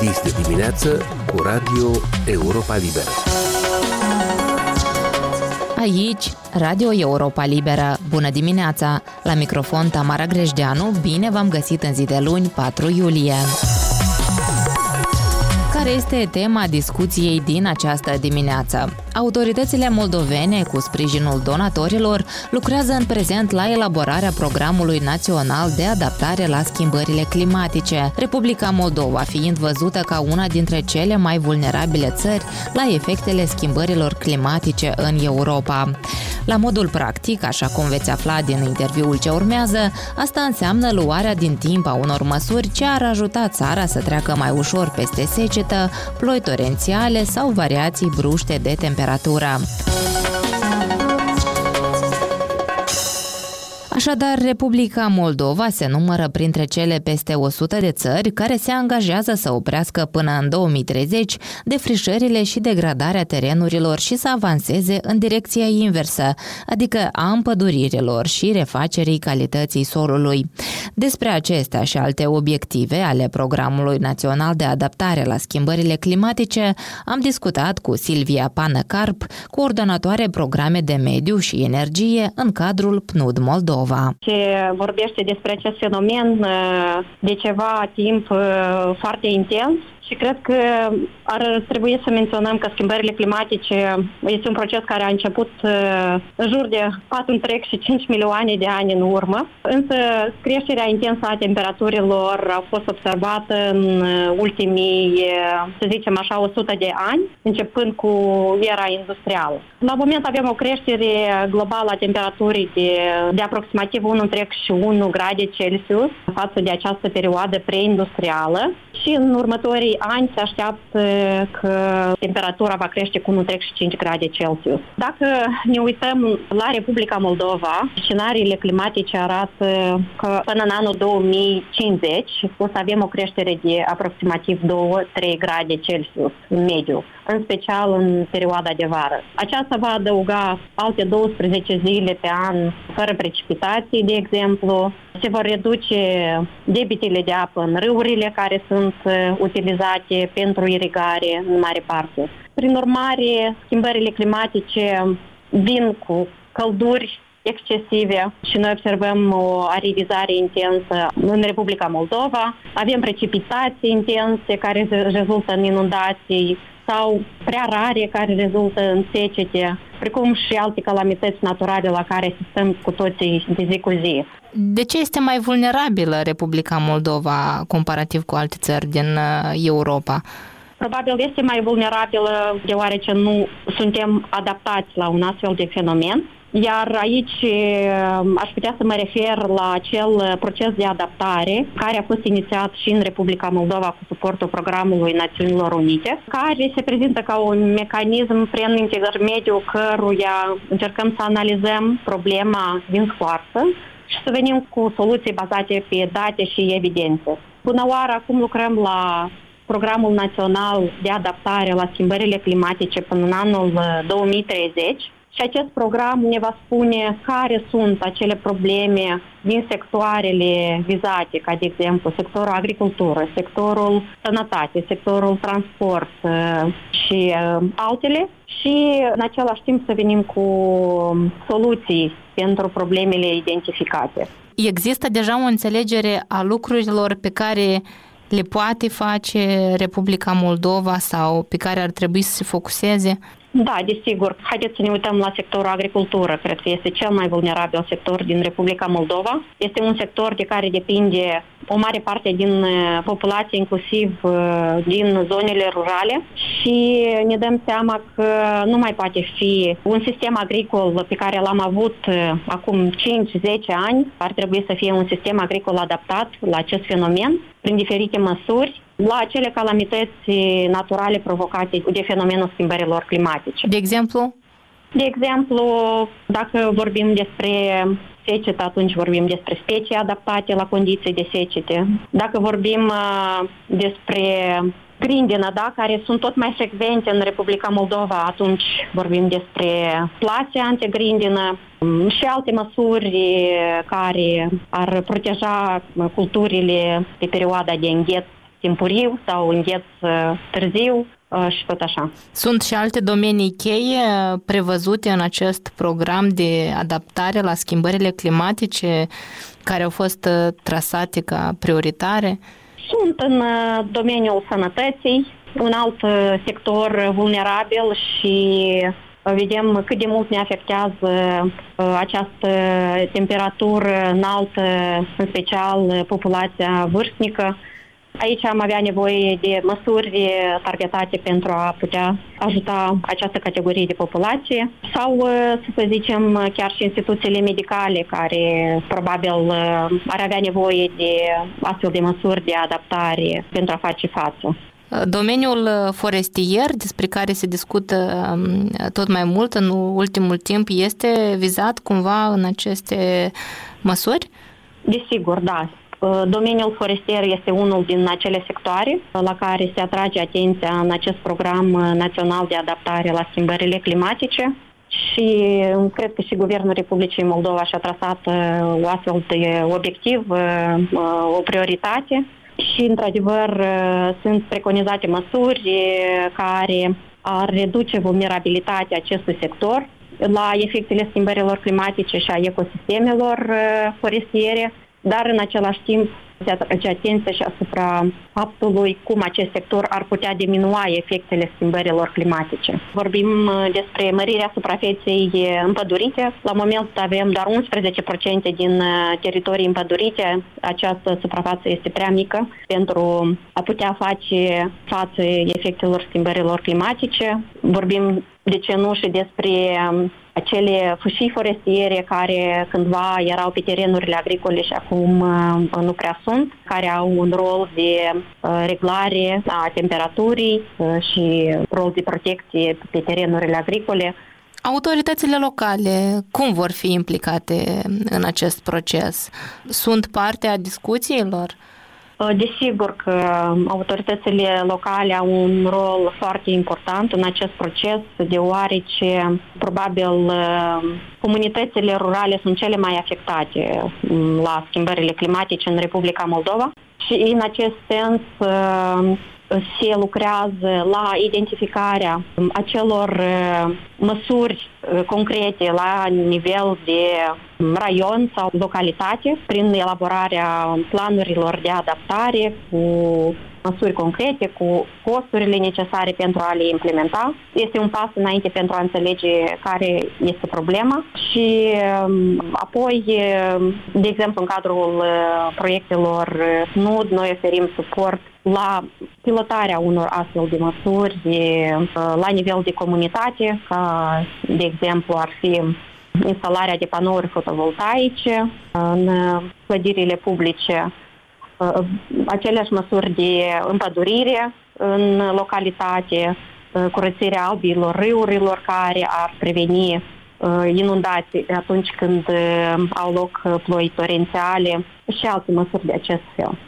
Dis dimineață cu Radio Europa Liberă. Aici, Radio Europa Liberă. Bună dimineața! La microfon Tamara Grejdeanu, bine v-am găsit în zi de luni, 4 iulie care este tema discuției din această dimineață. Autoritățile moldovene, cu sprijinul donatorilor, lucrează în prezent la elaborarea programului național de adaptare la schimbările climatice, Republica Moldova fiind văzută ca una dintre cele mai vulnerabile țări la efectele schimbărilor climatice în Europa. La modul practic, așa cum veți afla din interviul ce urmează, asta înseamnă luarea din timp a unor măsuri ce ar ajuta țara să treacă mai ușor peste secetă, ploi torențiale sau variații bruște de temperatură. температура. Așadar, Republica Moldova se numără printre cele peste 100 de țări care se angajează să oprească până în 2030 defrișările și degradarea terenurilor și să avanseze în direcția inversă, adică a împăduririlor și refacerii calității solului. Despre acestea și alte obiective ale Programului Național de Adaptare la Schimbările Climatice am discutat cu Silvia Panăcarp, coordonatoare programe de mediu și energie în cadrul PNUD Moldova. Moldova. Se vorbește despre acest fenomen uh, de ceva timp uh, foarte intens și cred că ar trebui să menționăm că schimbările climatice este un proces care a început uh, în jur de 4 întreg și 5 milioane de ani în urmă, însă creșterea intensă a temperaturilor a fost observată în ultimii, să zicem așa, 100 de ani, începând cu era industrială. La moment avem o creștere globală a temperaturii de, de aproximativ 1,1 grade Celsius față de această perioadă preindustrială și în următorii ani se așteaptă că temperatura va crește cu 1,5 grade Celsius. Dacă ne uităm la Republica Moldova, scenariile climatice arată că până în anul 2050 o să avem o creștere de aproximativ 2-3 grade Celsius în mediu în special în perioada de vară. Aceasta va adăuga alte 12 zile pe an fără precipitații, de exemplu. Se vor reduce debitele de apă în râurile care sunt uh, utilizate pentru irigare în mare parte. Prin urmare, schimbările climatice vin cu călduri excesive și noi observăm o aridizare intensă în Republica Moldova. Avem precipitații intense care rezultă în inundații, sau prea rare care rezultă în secete, precum și alte calamități naturale la care asistăm cu toții de zi cu zi. De ce este mai vulnerabilă Republica Moldova comparativ cu alte țări din uh, Europa? Probabil este mai vulnerabilă deoarece nu suntem adaptați la un astfel de fenomen iar aici um, aș putea să mă refer la acel proces de adaptare care a fost inițiat și în Republica Moldova cu suportul programului Națiunilor Unite, care se prezintă ca un mecanism prin intermediul căruia încercăm să analizăm problema din scoarță și să venim cu soluții bazate pe date și evidențe. Până oară acum lucrăm la programul național de adaptare la schimbările climatice până în anul 2030 uh, și acest program ne va spune care sunt acele probleme din sectoarele vizate, ca de exemplu sectorul agricultură, sectorul sănătate, sectorul transport uh, și uh, altele și în același timp să venim cu soluții pentru problemele identificate. Există deja o înțelegere a lucrurilor pe care le poate face Republica Moldova sau pe care ar trebui să se focuseze? Da, desigur. Haideți să ne uităm la sectorul agricultură. Cred că este cel mai vulnerabil sector din Republica Moldova. Este un sector de care depinde o mare parte din uh, populație, inclusiv uh, din zonele rurale și ne dăm seama că nu mai poate fi un sistem agricol pe care l-am avut uh, acum 5-10 ani. Ar trebui să fie un sistem agricol adaptat la acest fenomen prin diferite măsuri la acele calamități naturale provocate de fenomenul schimbărilor climatice. De exemplu? De exemplu, dacă vorbim despre secetă, atunci vorbim despre specii adaptate la condiții de secete. Dacă vorbim uh, despre grindină, da, care sunt tot mai frecvente în Republica Moldova, atunci vorbim despre plase antigrindină um, și alte măsuri care ar proteja culturile pe perioada de îngheț timpuriu sau îngheț târziu și tot așa. Sunt și alte domenii cheie prevăzute în acest program de adaptare la schimbările climatice care au fost trasate ca prioritare? Sunt în domeniul sănătății, un alt sector vulnerabil și vedem cât de mult ne afectează această temperatură înaltă, în special populația vârstnică. Aici am avea nevoie de măsuri targetate pentru a putea ajuta această categorie de populație sau, să zicem, chiar și instituțiile medicale care probabil ar avea nevoie de astfel de măsuri de adaptare pentru a face față. Domeniul forestier, despre care se discută um, tot mai mult în ultimul timp, este vizat cumva în aceste măsuri? Desigur, da. Domeniul forestier este unul din acele sectoare la care se atrage atenția în acest program național de adaptare la schimbările climatice și cred că și Guvernul Republicii Moldova și-a trasat o astfel de obiectiv, o prioritate și, într-adevăr, sunt preconizate măsuri care ar reduce vulnerabilitatea acestui sector la efectele schimbărilor climatice și a ecosistemelor forestiere, dar în același timp se atrage atenție și asupra faptului cum acest sector ar putea diminua efectele schimbărilor climatice. Vorbim uh, despre mărirea suprafeței împădurite. La moment avem doar 11% din uh, teritorii împădurite. Această suprafață este prea mică pentru a putea face față efectelor schimbărilor climatice. Vorbim de ce nu și despre um, acele fâșii forestiere care cândva erau pe terenurile agricole și acum uh, nu prea sunt, care au un rol de uh, reglare a temperaturii uh, și rol de protecție pe terenurile agricole. Autoritățile locale, cum vor fi implicate în acest proces? Sunt parte a discuțiilor? Uh, desigur că autoritățile locale au un rol foarte important în acest proces, deoarece probabil uh, comunitățile rurale sunt cele mai afectate um, la schimbările climatice în Republica Moldova. Și în acest sens uh, se lucrează la identificarea acelor măsuri concrete la nivel de raion sau localitate prin elaborarea planurilor de adaptare cu măsuri concrete, cu costurile necesare pentru a le implementa. Este un pas înainte pentru a înțelege care este problema și apoi, de exemplu, în cadrul proiectelor SNUD, noi oferim suport la pilotarea unor astfel de măsuri la nivel de comunitate, ca de exemplu ar fi instalarea de panouri fotovoltaice în clădirile publice, aceleași măsuri de împădurire în localitate, curățirea albilor râurilor care ar preveni inundații atunci când au loc ploi torențiale și alte măsuri de acest fel.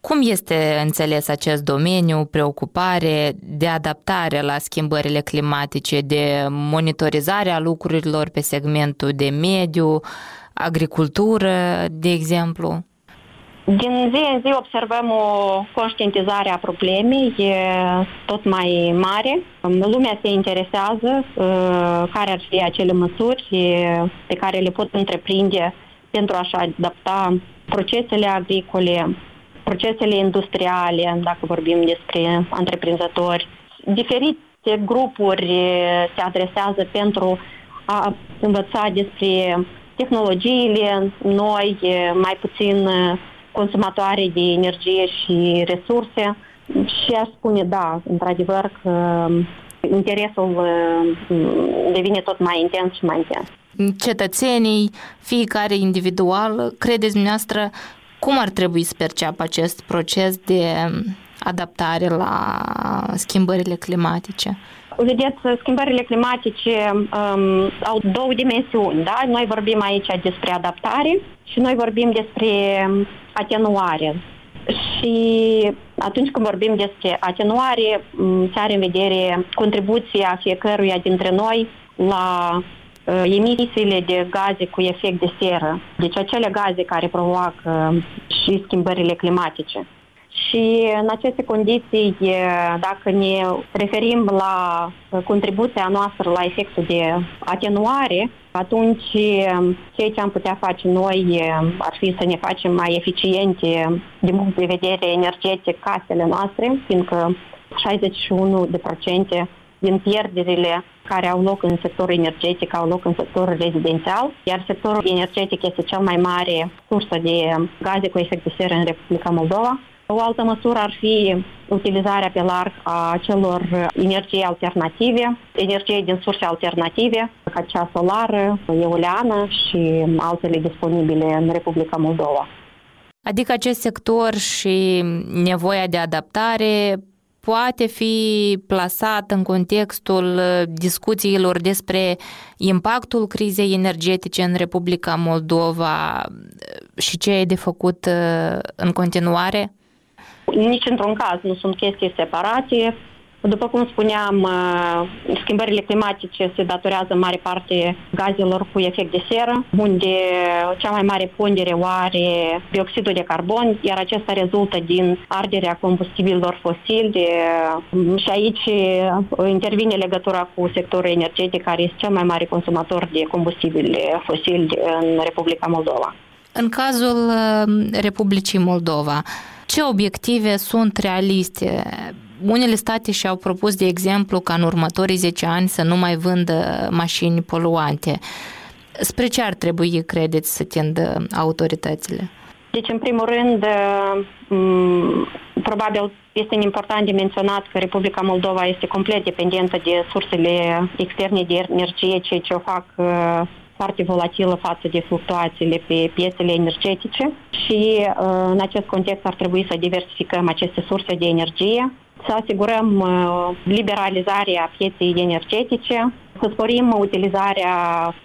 Cum este înțeles acest domeniu, preocupare de adaptare la schimbările climatice, de monitorizare a lucrurilor pe segmentul de mediu, agricultură, de exemplu? Din zi în zi observăm o conștientizare a problemei e tot mai mare. Lumea se interesează uh, care ar fi acele măsuri pe care le pot întreprinde pentru a-și adapta procesele agricole, procesele industriale, dacă vorbim despre întreprinzători. Diferite grupuri se adresează pentru a învăța despre tehnologiile noi, mai puțin consumatoare de energie și resurse. Și aș spune, da, într-adevăr că interesul devine tot mai intens și mai intens. Cetățenii, fiecare individual, credeți dumneavoastră, cum ar trebui să perceapă acest proces de adaptare la schimbările climatice? Vedeți, schimbările climatice um, au două dimensiuni, da? Noi vorbim aici despre adaptare și noi vorbim despre atenuare. Și atunci când vorbim despre atenuare, se are în vedere contribuția fiecăruia dintre noi la Uh, emisiile de gaze cu efect de seră, deci acele gaze care provoacă și schimbările climatice. Și în aceste condiții, dacă ne referim la contribuția noastră la efectul de atenuare, atunci ceea ce am putea face noi ar fi să ne facem mai eficiente din punct de vedere energetic casele noastre, fiindcă 61% din pierderile care au loc în sectorul energetic au loc în sectorul rezidențial, iar sectorul energetic este cel mai mare sursă de gaze cu efect de seră în Republica Moldova. O altă măsură ar fi utilizarea pe larg a celor energii alternative, energie din surse alternative, ca cea solară, eoliană și altele disponibile în Republica Moldova. Adică acest sector și nevoia de adaptare poate fi plasat în contextul discuțiilor despre impactul crizei energetice în Republica Moldova și ce e de făcut în continuare? Nici într-un caz nu sunt chestii separate. După cum spuneam, uh, schimbările climatice se datorează în mare parte gazelor cu efect de seră, unde cea mai mare pondere o are dioxidul de carbon, iar acesta rezultă din arderea combustibililor fosili și aici uh, intervine legătura cu sectorul energetic, care este cel mai mare consumator de combustibili fosili în Republica Moldova. În cazul uh, Republicii Moldova, ce obiective sunt realiste? Unele state și-au propus, de exemplu, ca în următorii 10 ani să nu mai vândă mașini poluante. Spre ce ar trebui, credeți, să tindă autoritățile? Deci, în primul rând, probabil este important de menționat că Republica Moldova este complet dependentă de sursele externe de energie, ceea ce o fac foarte volatilă față de fluctuațiile pe piețele energetice și uh, în acest context ar trebui să diversificăm aceste surse de energie, să asigurăm uh, liberalizarea pieței energetice, să sporim utilizarea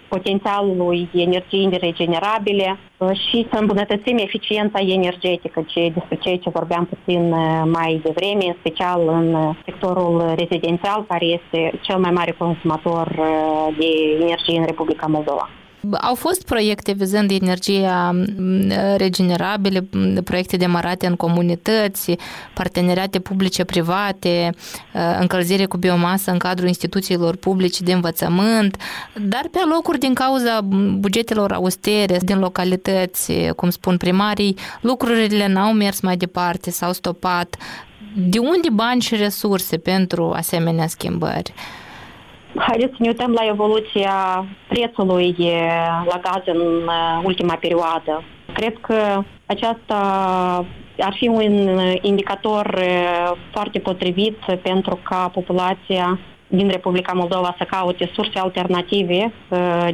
potențialului energiei regenerabile uh, și să îmbunătățim eficiența energetică, ce, despre ceea ce vorbeam puțin mai devreme, în special în sectorul rezidențial, care este cel mai mare consumator de energie în Republica Moldova. Au fost proiecte vizând energia regenerabile, proiecte demarate în comunități, parteneriate publice-private, încălzire cu biomasă în cadrul instituțiilor publice de învățământ, dar pe locuri din cauza bugetelor austere din localități, cum spun primarii, lucrurile n-au mers mai departe, s-au stopat. De unde bani și resurse pentru asemenea schimbări? Haideți să ne uităm la evoluția prețului la gaz în ultima perioadă. Cred că aceasta ar fi un indicator foarte potrivit pentru ca populația din Republica Moldova să caute surse alternative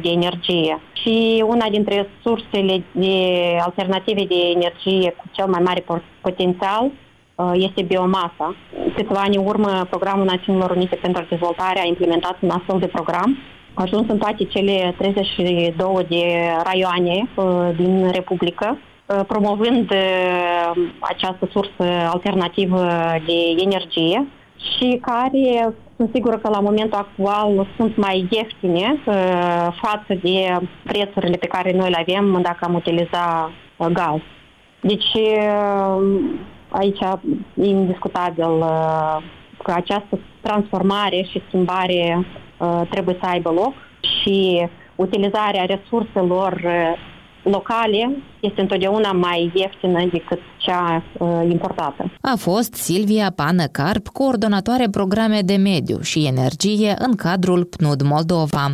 de energie. Și una dintre sursele de alternative de energie cu cel mai mare potențial Uh, este biomasa. Câteva ani în urmă, Programul Națiunilor Unite pentru Dezvoltare a implementat un astfel de program. A ajuns în toate cele 32 de raioane uh, din Republică, uh, promovând această sursă alternativă de energie și care sunt sigură că la momentul actual sunt mai ieftine față de prețurile pe care noi le avem dacă am utiliza gaz. Deci aici e indiscutabil uh, că această transformare și schimbare uh, trebuie să aibă loc și utilizarea resurselor uh, locale este întotdeauna mai ieftină decât cea uh, importată. A fost Silvia Pană Carp, coordonatoare programe de mediu și energie în cadrul PNUD Moldova.